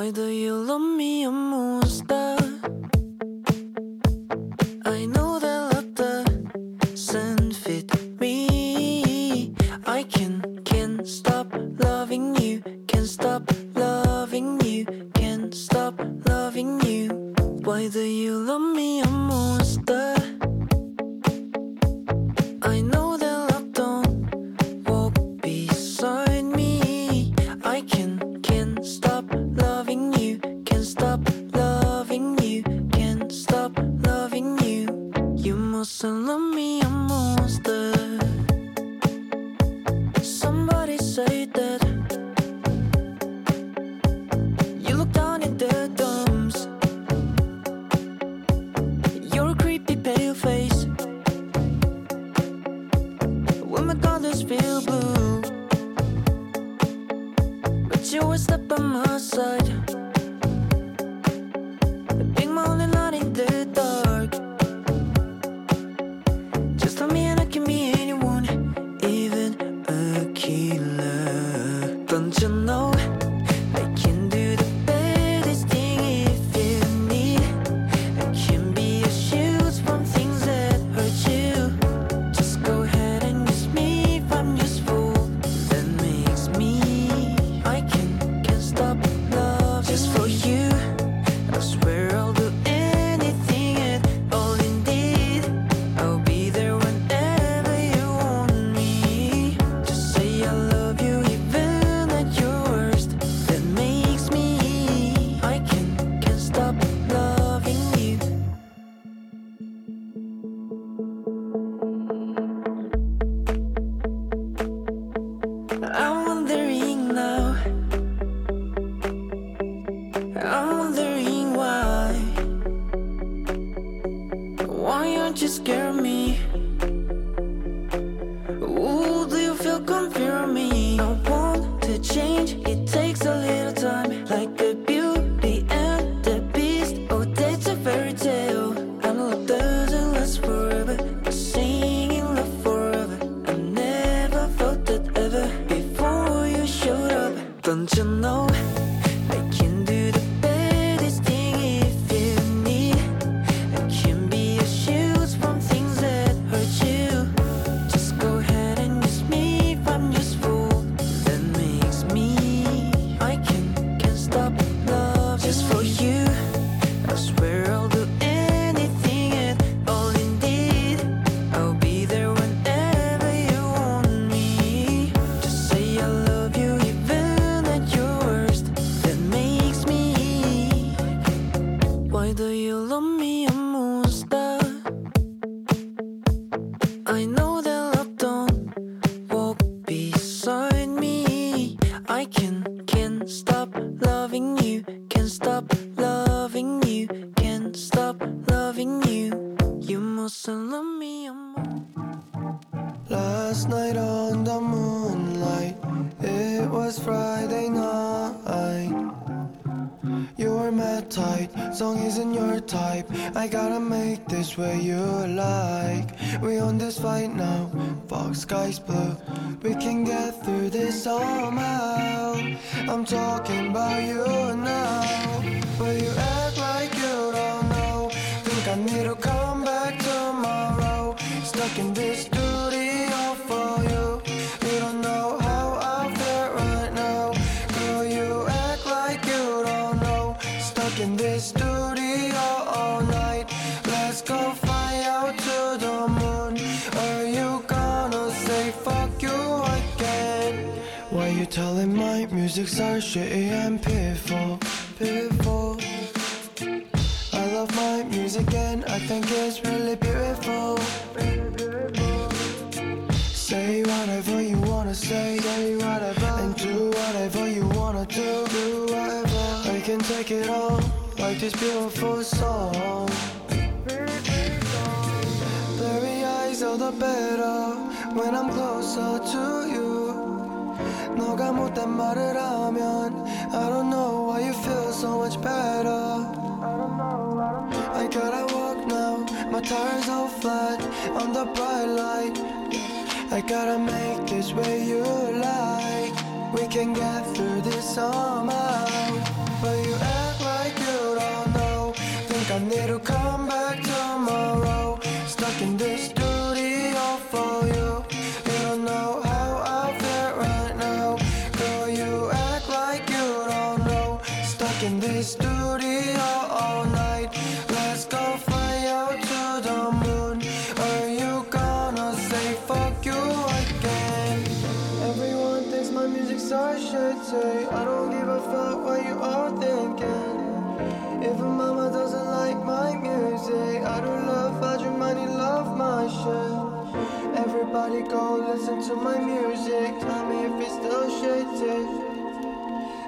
Why do music's so shitty and pitiful, pitiful? I love my music and I think it's really beautiful. Say whatever you wanna say, say whatever, and do whatever you wanna do, do whatever. I can take it all, like this beautiful song. Blurry eyes all the better when I'm closer to you. 너가 못된 말을 하면 I don't know why you feel so much better. I gotta walk now, my tires all flat on the bright light. I gotta make this way you like. We can get through this somehow. But you act like you don't know. Think I need to come back Everybody go listen to my music. Tell me if it's still shitty.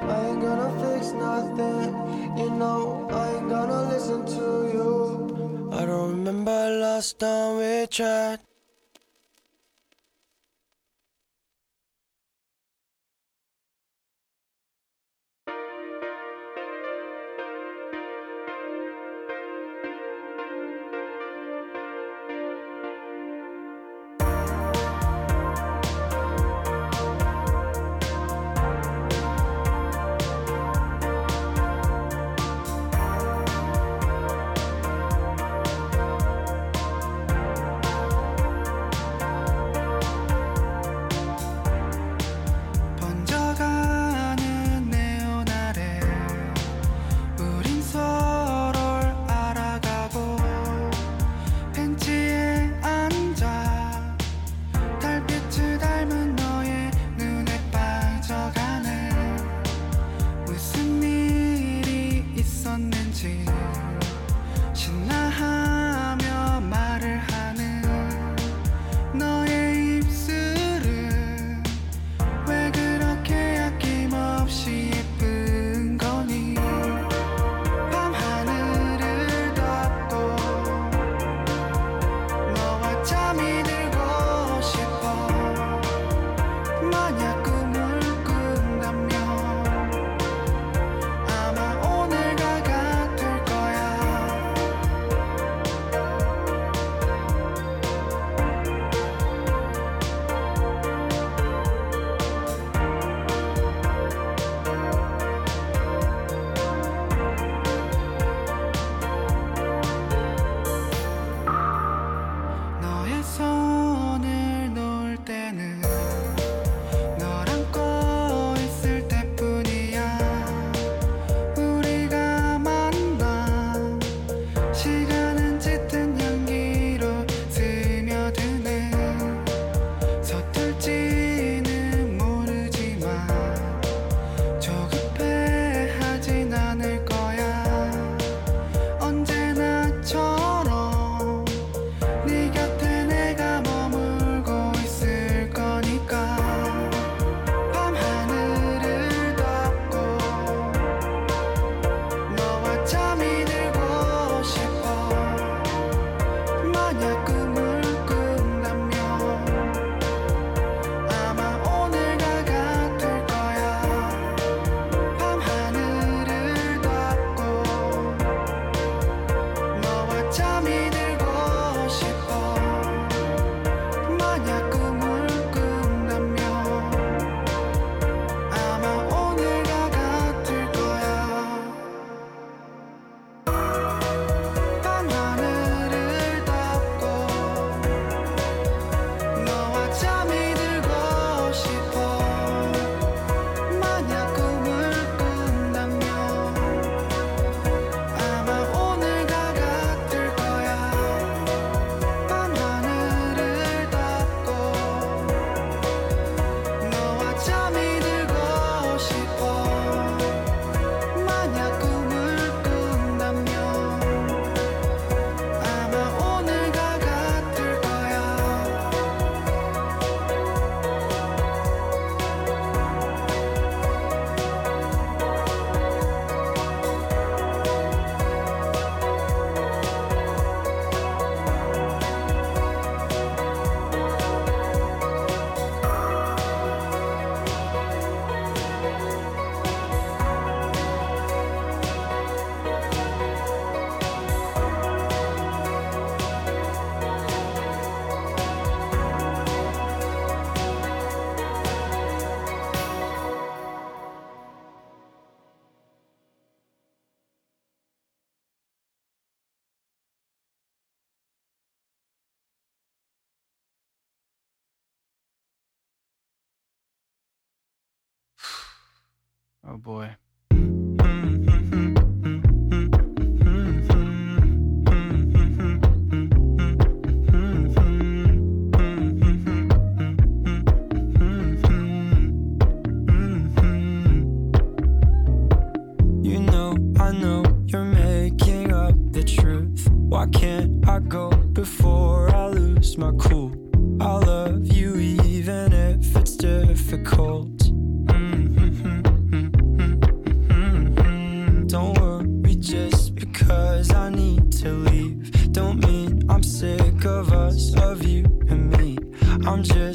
I ain't gonna fix nothing, you know. I ain't gonna listen to you. I don't remember last time we chat. Boy. I'm just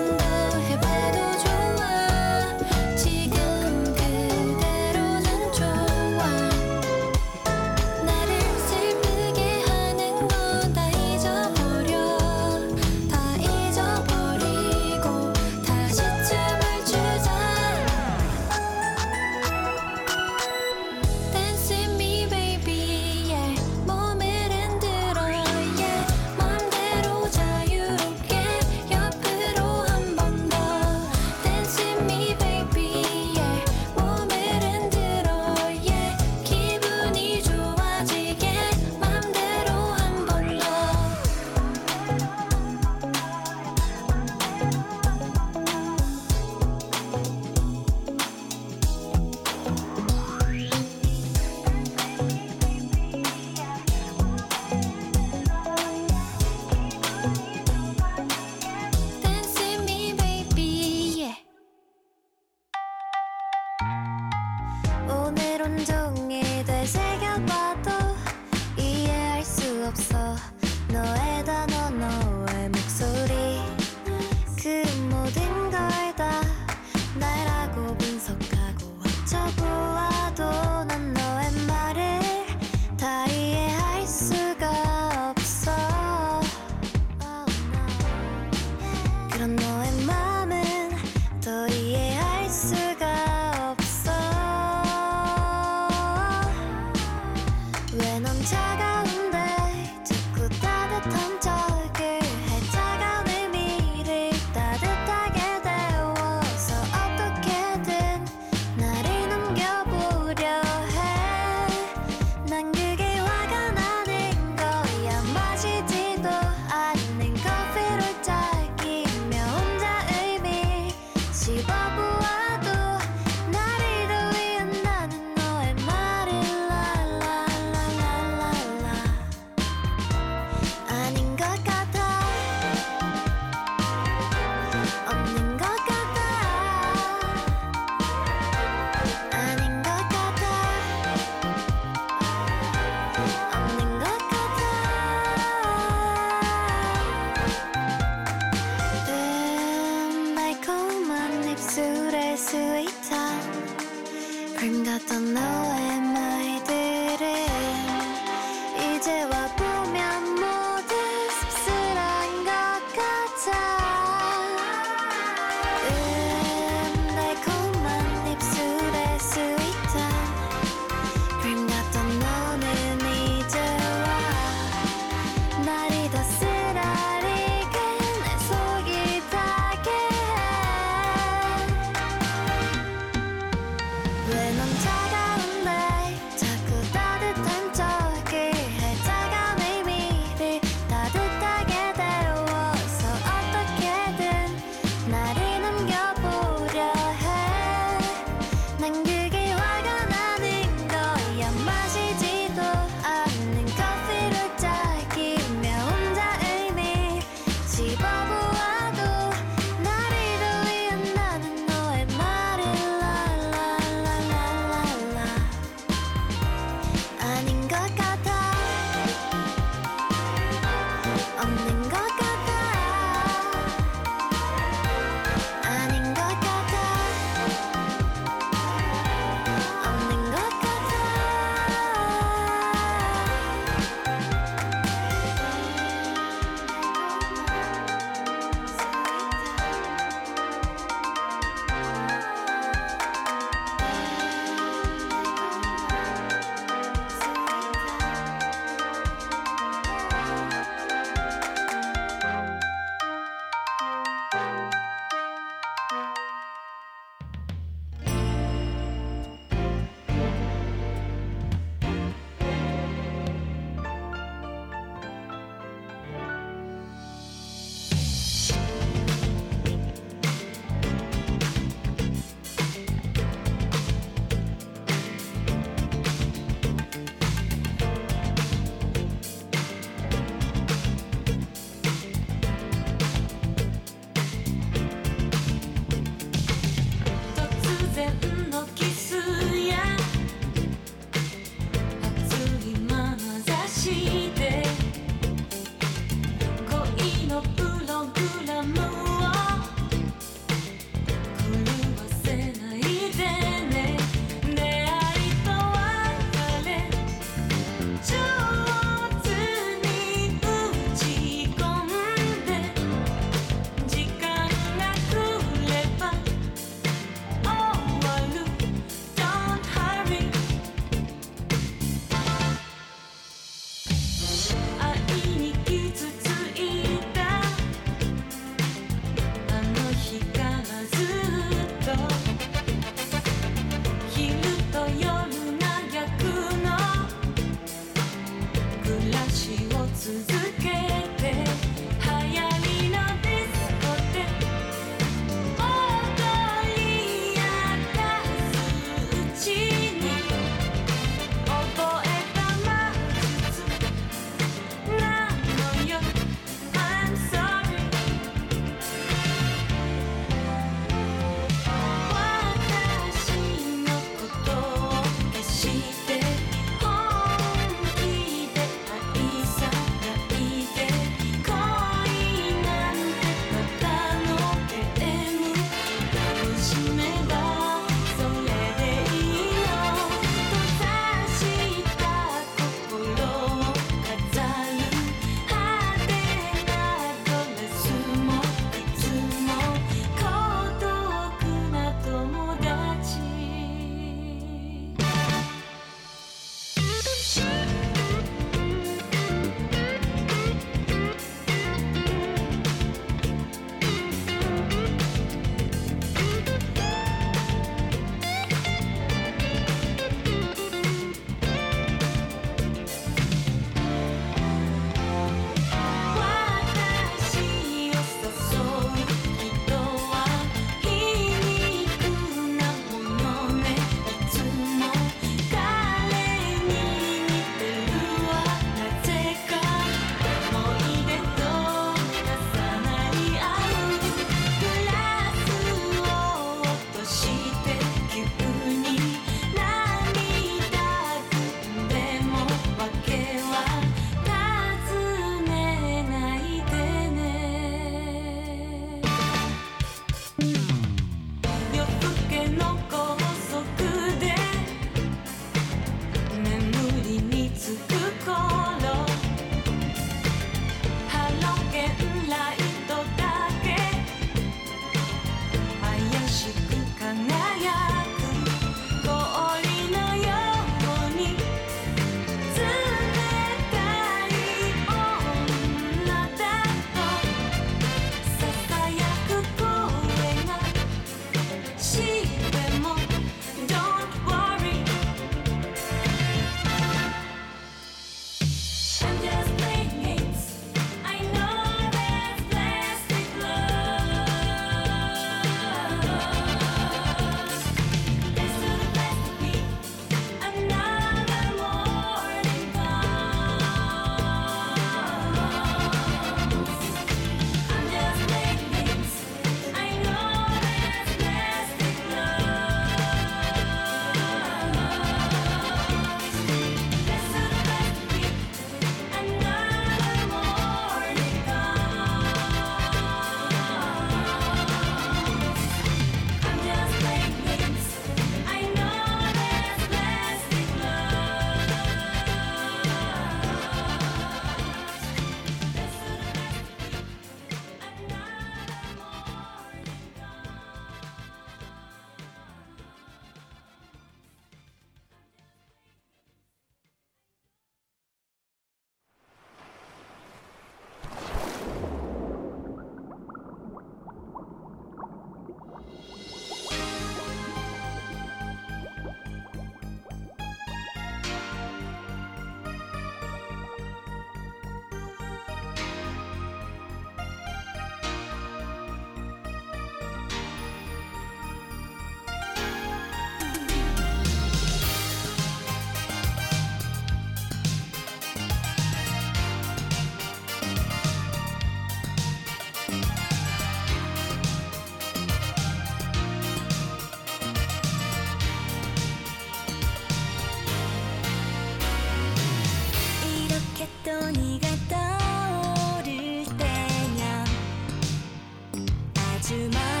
是满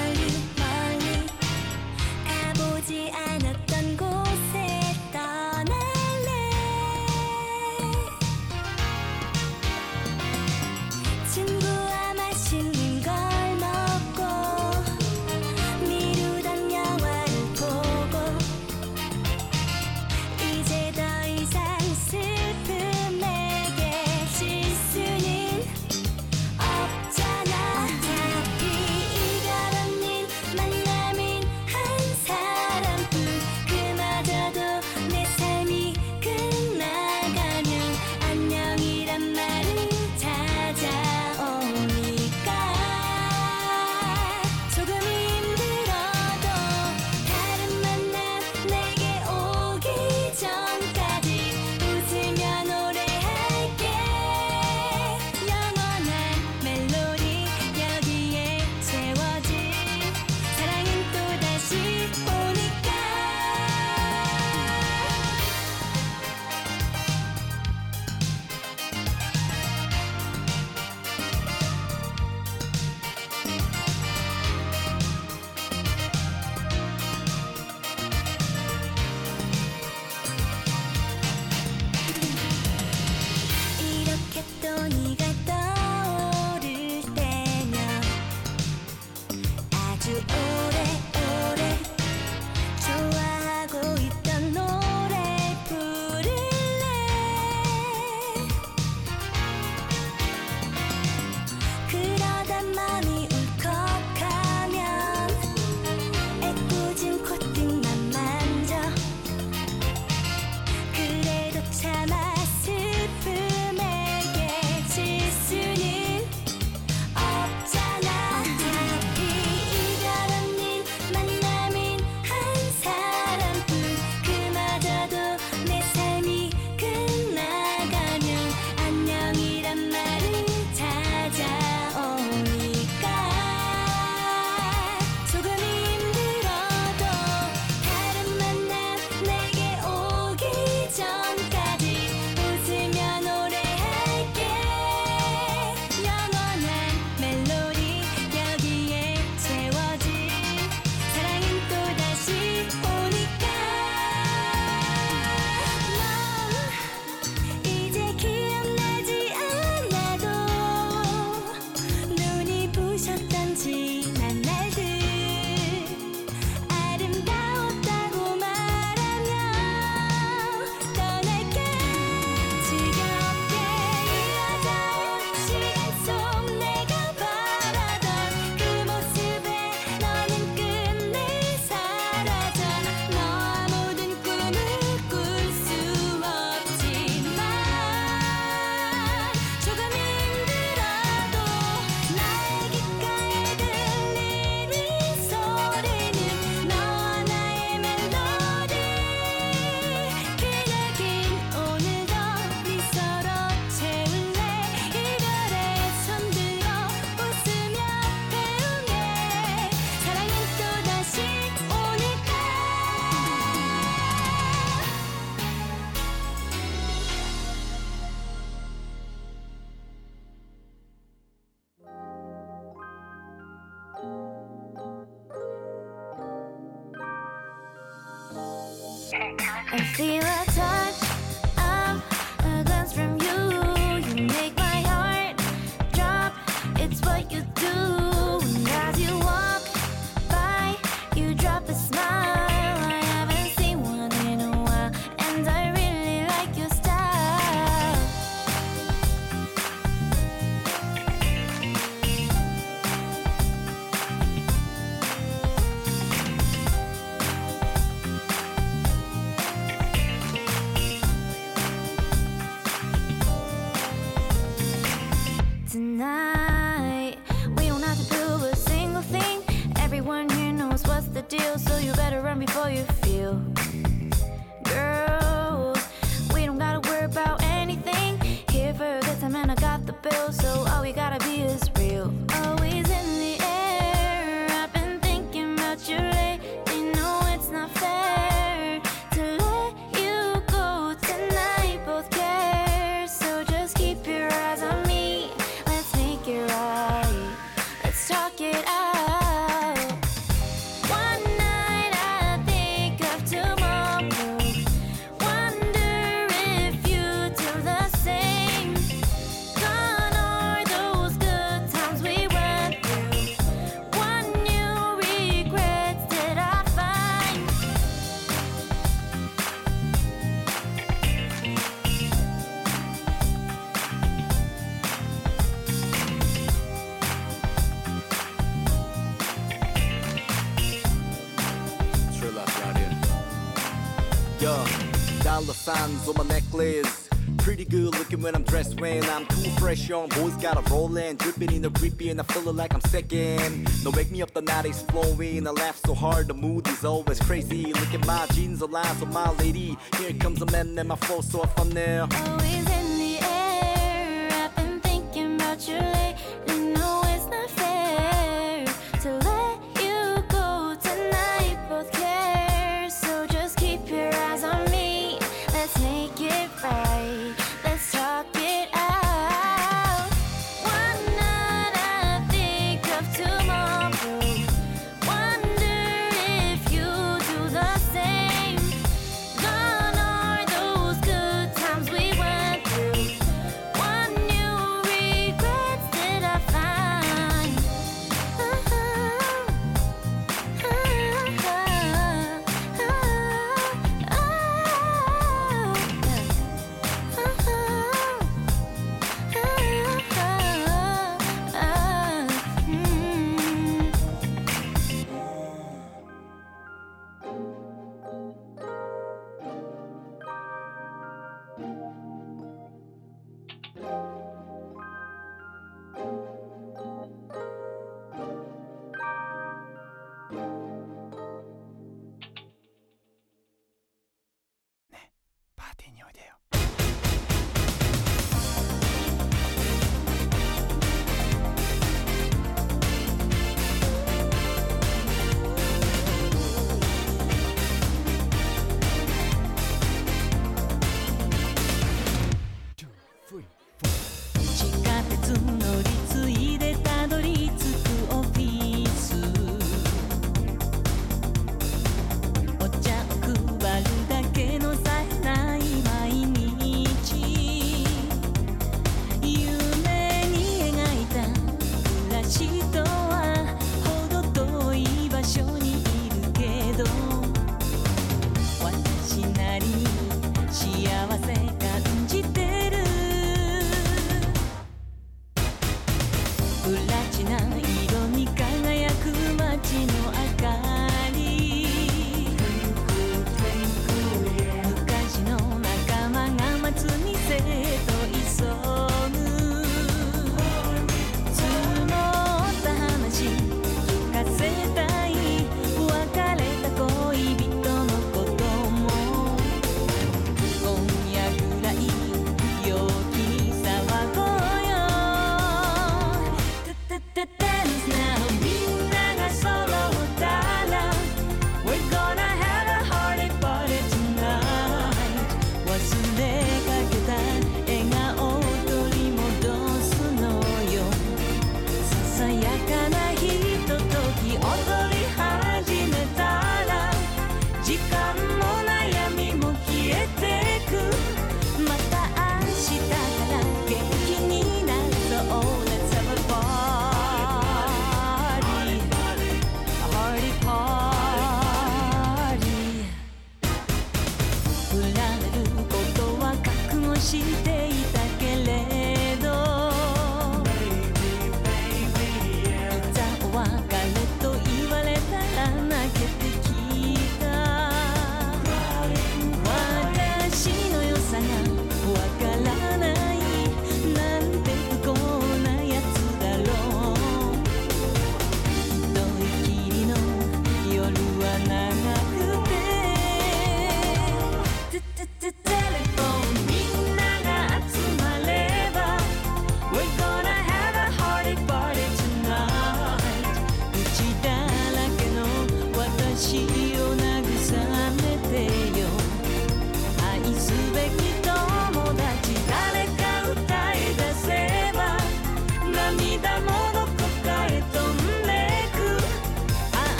elephants on my necklace. Pretty good looking when I'm dressed when I'm too fresh on. Boys got a rollin' drippin' in the grippy and I feelin' like I'm second. No wake me up the night is flowing. I laugh so hard the mood is always crazy. Look at my jeans aligned with my lady. Here comes a man and my flow so I thumbnail Always in the air. I've been thinking about you.